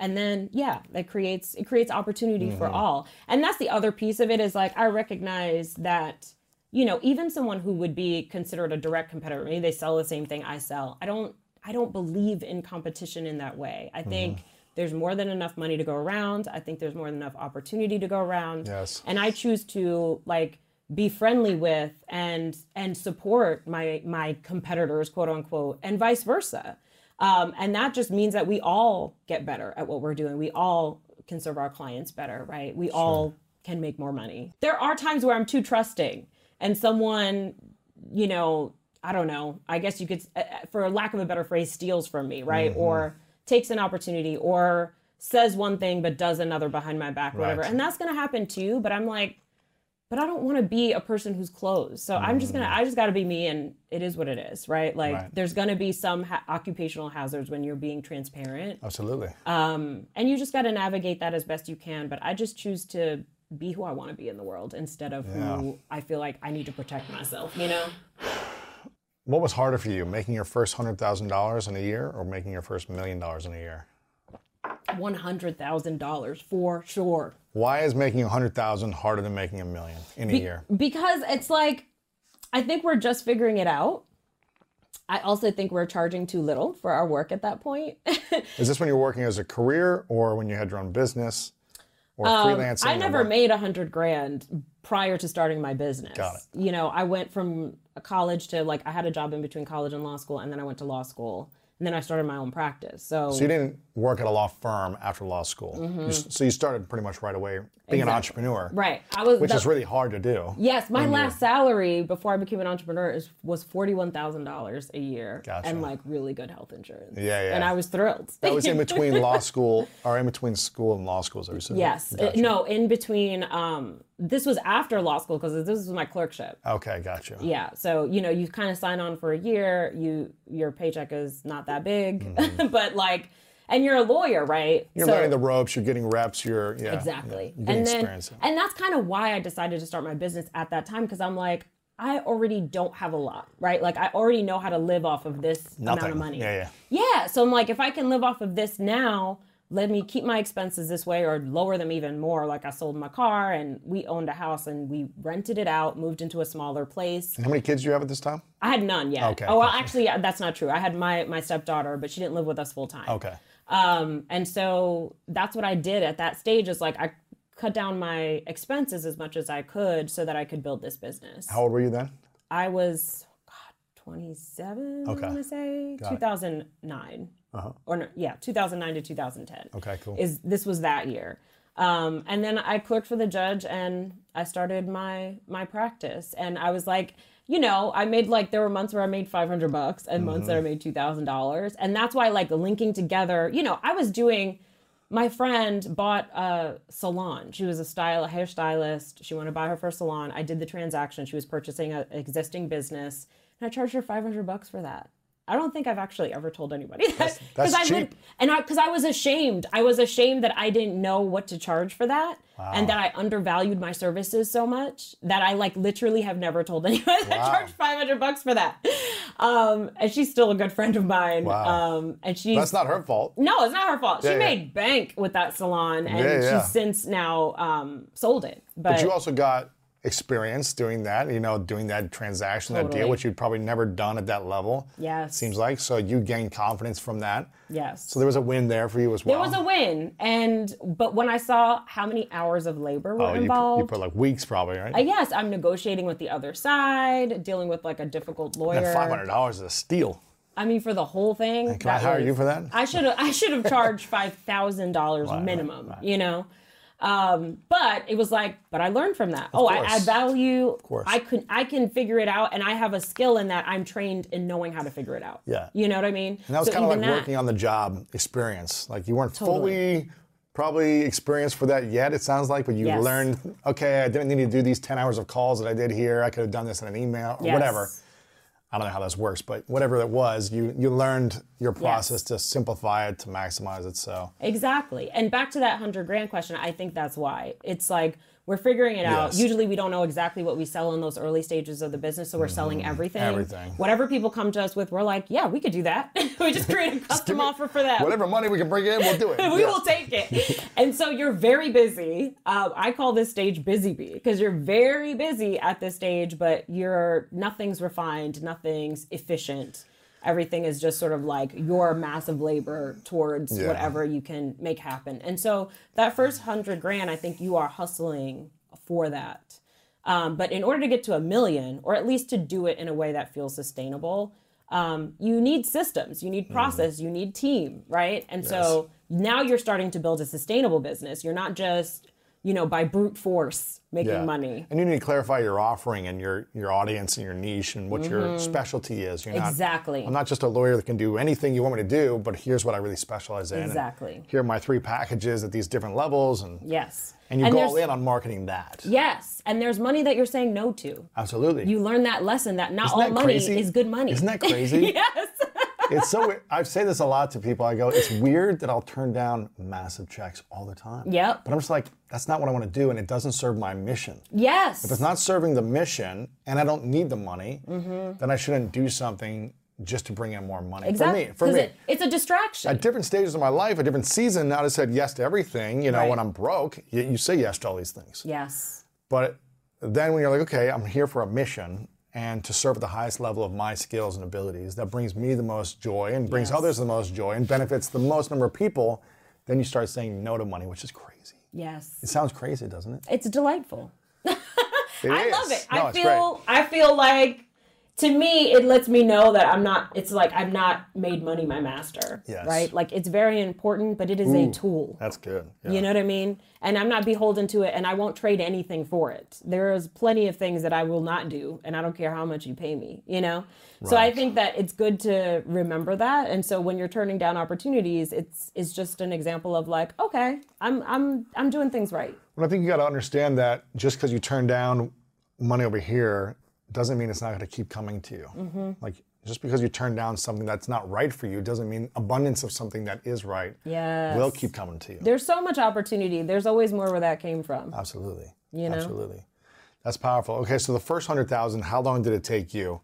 and then yeah that creates it creates opportunity for mm-hmm. all. And that's the other piece of it is like i recognize that you know even someone who would be considered a direct competitor maybe they sell the same thing i sell. I don't i don't believe in competition in that way. I think mm-hmm. there's more than enough money to go around. I think there's more than enough opportunity to go around. Yes. and i choose to like be friendly with and and support my my competitors quote unquote and vice versa um, and that just means that we all get better at what we're doing. We all can serve our clients better right? We all can make more money. There are times where i'm too trusting and someone you know i don't know i guess you could uh, for lack of a better phrase steals from me right? Or takes an opportunity or says one thing but does another behind my back or whatever and that's going to happen too but i'm like but I don't want to be a person who's closed. So I'm just gonna, I just got to be me, and it is what it is, right? Like, Right. there's gonna be some ha- occupational hazards when you're being transparent, Absolutely. um, and you just got to navigate that as best you can. But I just choose to be who I want to be in the world instead of who I feel like I need to protect myself. You know? What was harder for you, making your first $100,000 in a year or making your first million dollars in a year? One hundred thousand dollars for sure. Why is making a 100,000 harder than making a million in a Be- year? because it's like I think we're just figuring it out. I also think we're charging too little for our work at that point. (laughs) Is this when you were working as a career or when you had your own business or freelancing? Um, I never made a hundred grand prior to starting my business. Got it. You know, I went from college to like I had a job in between college and law school, and then I went to law school, and then I started my own practice. So, So you didn't work at a law firm after law school. You so you started pretty much right away being an entrepreneur, Mm-hmm. right, I was which the- is really hard to do. Yes, my last salary before I became an entrepreneur is, was forty one thousand dollars a year, Gotcha. and like really good health insurance. Yeah, yeah. And I was thrilled. That was in between law (laughs) school or in between school and law school, as you said. yes, Gotcha. No, in between. Um, this was after law school because this was my clerkship. Okay, gotcha. Yeah, so you know, you kind of sign on for a year. You your paycheck is not that big, (laughs) but like, and you're a lawyer, right? Mm-hmm. You're So- learning the ropes. You're getting reps. You're yeah, exactly yeah, you're and then and that's kind of why i decided to start my business at that time because i'm like i already don't have a lot right like i already know how to live off of this amount of money Yeah, Yeah, yeah so i'm like if i can live off of this now let me keep my expenses this way or lower them even more like i sold my car and we owned a house and we rented it out moved into a smaller place How many kids do you have at this time? i had none yet Okay. oh well actually yeah, that's not true i had my my stepdaughter but she didn't live with us full time Okay. um, and so that's what I did at that stage is like I cut down my expenses as much as I could so that I could build this business. How old were you then? I was God, 27, Okay. I want to say, Got it. 2009. Or no, yeah, 2009 to 2010. Okay, cool. Is this was that year. Um, and then I clerked for the judge and I started my my practice. And I was like, you know, I made like there were months where I made 500 bucks and months that I made $2,000. And that's why like linking together, you know, I was doing my friend bought a salon. She was a style a hairstylist. She wanted to buy her first salon. I did the transaction. She was purchasing an existing business, and I charged her 500 bucks for that. I don't think I've actually ever told anybody that that's I and because I was ashamed. I was ashamed that I didn't know what to charge for that, and that I undervalued my services so much that I like literally have never told (laughs) anyone that I charged 500 bucks for that. Um, and she's still a good friend of mine. Wow. Um, and she's That's not her fault. no, it's not her fault. Yeah, she yeah. made bank with that salon, and yeah. she's since now um, sold it. But, But you also got experience doing that, you know, doing that transaction, that deal, which you'd probably never done at that level. Yes. Seems like. So you gained confidence from that. yes, So there was a win there for you as well. there was a win, and but when I saw how many hours of labor were oh, you, put, involved, you put like weeks probably, right? uh, yes, I'm negotiating with the other side, dealing with like a difficult lawyer. and five hundred dollars is a steal. I mean, for the whole thing. Can I hire was- you for that? I should have. I should have charged (laughs) five thousand dollars minimum. You know, um, but it was like, but I learned from that. oh, I add value. Of course. I could. I can figure it out, and I have a skill in that. I'm trained in knowing how to figure it out. Yeah. You know what I mean? And that was So kind of like that- working on the job experience. Like you weren't Totally. fully probably experienced for that yet, it sounds like, but you Yes. learned, okay, I didn't need to do these 10 hours of calls that I did here. I could have done this in an email or Yes. whatever. I don't know how this works, but whatever it was, you you learned your process to simplify it, to maximize it. So Exactly. And back to that hundred grand question, I think that's why. It's like we're figuring it out. Usually we don't know exactly what we sell in those early stages of the business, so we're selling everything. Mm-hmm. Everything. Whatever people come to us with, we're like, yeah, we could do that. (laughs) we just create a (laughs) custom offer for that. whatever money we can bring in, we'll do it. (laughs) we Yeah. will take it. and so you're very busy. Um, I call this stage busy bee because you're very busy at this stage, but you're nothing's refined, nothing's efficient. Everything is just sort of like your massive labor towards Yeah. whatever you can make happen. And so that first hundred grand, I think you are hustling for that. Um, but in order to get to a million, or at least to do it in a way that feels sustainable, um, you need systems, you Mm-hmm. need process, you need team, right? And so now you're starting to build a sustainable business. You're not just, you know, by brute force making Yeah. money. And you need to clarify your offering and your your audience and your niche and what your specialty is. You're not, Mm-hmm. Exactly. I'm not just a lawyer that can do anything you want me to do, but here's what I really specialize in. and Exactly. Here are my three packages at these different levels, and Yes. and you go all in on marketing that. Yes. And there's money that you're saying no to. Absolutely. You learn that lesson that not Isn't all that money crazy? is good money. Isn't that crazy? (laughs) yes. It's so. we- I say this a lot to people. I go, it's weird that I'll turn down massive checks all the time. Yep. But I'm just like, that's not what I want to do, and it doesn't serve my mission. Yes. If it's not serving the mission, and I don't need the money, Mm-hmm. then I shouldn't do something just to bring in more money. exactly. For me, for me. It, it's a distraction. at different stages of my life, a different season, I'd have said yes to everything. You know, Right. when I'm broke, you, you say yes to all these things. yes. But then when you're like, okay, I'm here for a mission, and to serve at the highest level of my skills and abilities that brings me the most joy and brings Yes. others the most joy and benefits the most number of people, then you start saying no to money, which is crazy. Yes. It sounds crazy, doesn't it? It's delightful. (laughs) It I is. love it. No, I feel I feel like to me it lets me know that I'm not it's like I've not made money my master. Yes. Right? Like it's very important, but it is a tool. That's good. Yeah. You know what I mean? And I'm not beholden to it and I won't trade anything for it. There's plenty of things that I will not do and I don't care how much you pay me, you know? So I think that it's good to remember that. And so when you're turning down opportunities, it's it's just an example of like, okay, I'm I'm I'm doing things right. But I think you got to understand that just because you turn down money over here doesn't mean it's not going to keep coming to you. Mm-hmm. Like just because you turn down something that's not right for you doesn't mean abundance of something that is right Yes. will keep coming to you. There's so much opportunity. There's always more where that came from. Absolutely. You know? Absolutely. That's powerful. Okay, so the first hundred thousand, how long did it take you?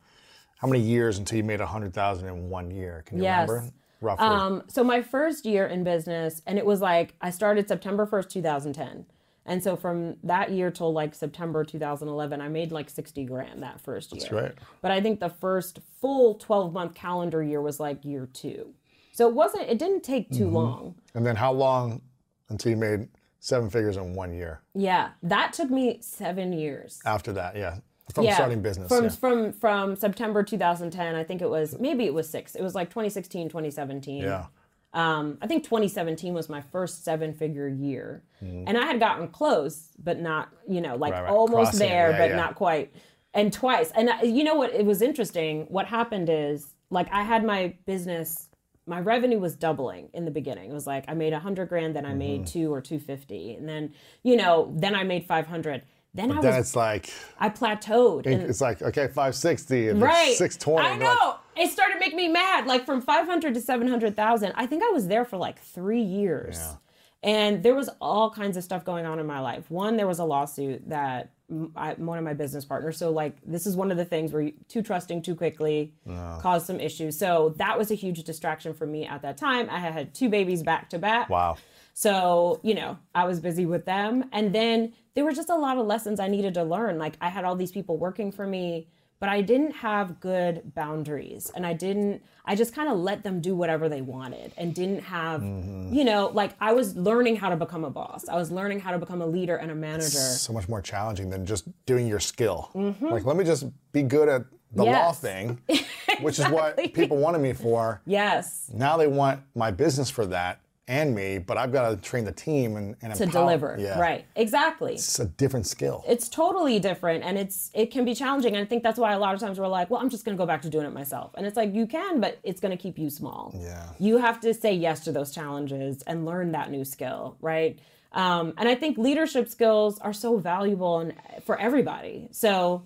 How many years until you made a hundred thousand in one year? Can you Yes. remember? Roughly. Um, so my first year in business, and it was like I started September 1st, 2010. And so from that year till like September 2011, I made like 60 grand that first year. That's right. But I think the first full 12 month calendar year was like year two. So it wasn't, it didn't take too mm-hmm. long. and then how long until you made seven figures in one year? Yeah. That took me seven years. After that, yeah. From starting business. From, yeah. from, from September 2010, I think it was, maybe it was six. It was like 2016, 2017. yeah. Um, I think 2017 was my first seven figure year. Mm-hmm. And I had gotten close, but not, you know, like Right, right. almost Crossing there, yeah, but yeah. not quite. And twice. And I, you know what? It was interesting. What happened is, like, I had my business, my revenue was doubling in the beginning. It was like I made 100 grand, then I made Mm-hmm. two or 250. And then, you know, then I made 500. Then I Then was, it's like I plateaued. And, it's like okay, five sixty and right six twenty. i know it started making me mad like from 500 to 700000 i think i was there for like three years Yeah. and there was all kinds of stuff going on in my life one there was a lawsuit that I, one of my business partners so like this is one of the things where you, too trusting too quickly caused some issues so that was a huge distraction for me at that time i had had two babies back to back Wow. so, you know, I was busy with them. And then there were just a lot of lessons I needed to learn. Like, I had all these people working for me, but I didn't have good boundaries. And I didn't, I just kind of let them do whatever they wanted and didn't have, you know, like I was learning how to become a boss. I was learning how to become a leader and a manager. So much more challenging than just doing your skill. Like let me just be good at the law Mm-hmm. Yes. thing, (laughs) which is what people wanted me for. Yes. Now they want my business for that and me, but I've got to train the team and, and To empower- deliver. Yeah. Right. Exactly. It's a different skill. it's totally different and it's it can be challenging and i think that's why a lot of times we're like well i'm just going to go back to doing it myself and it's like you can but it's going to keep you small Yeah. you have to say yes to those challenges and learn that new skill right um, and i think leadership skills are so valuable and for everybody so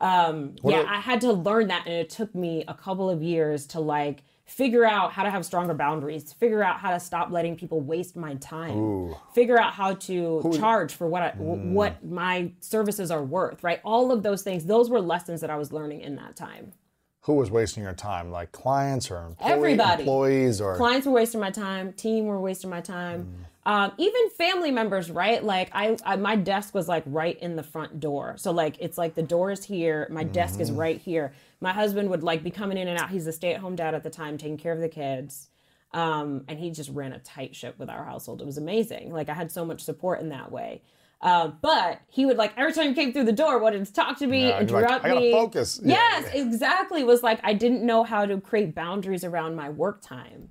um, yeah are- i had to learn that and it took me a couple of years to like figure out how to have stronger boundaries figure out how to stop letting people waste my time figure out how to charge for what I, Mm. what my services are worth right all of those things those were lessons that i was learning in that time Who was wasting your time? Like clients or employee- Everybody. employees or clients were wasting my time team were wasting my time Mm. um, even family members right like I, I my desk was like right in the front door so like it's like the door is here my desk Mm-hmm. is right here my husband would like be coming in and out. He's a stay-at-home dad at the time taking care of the kids. Um, and he just ran a tight ship with our household. It was amazing. Like i had so much support in that way. Uh, but he would like every time he came through the door wanted to talk to me Yeah, like, interrupt "I gotta me. focus." Yes yeah. exactly. Was like i didn't know how to create boundaries around my work time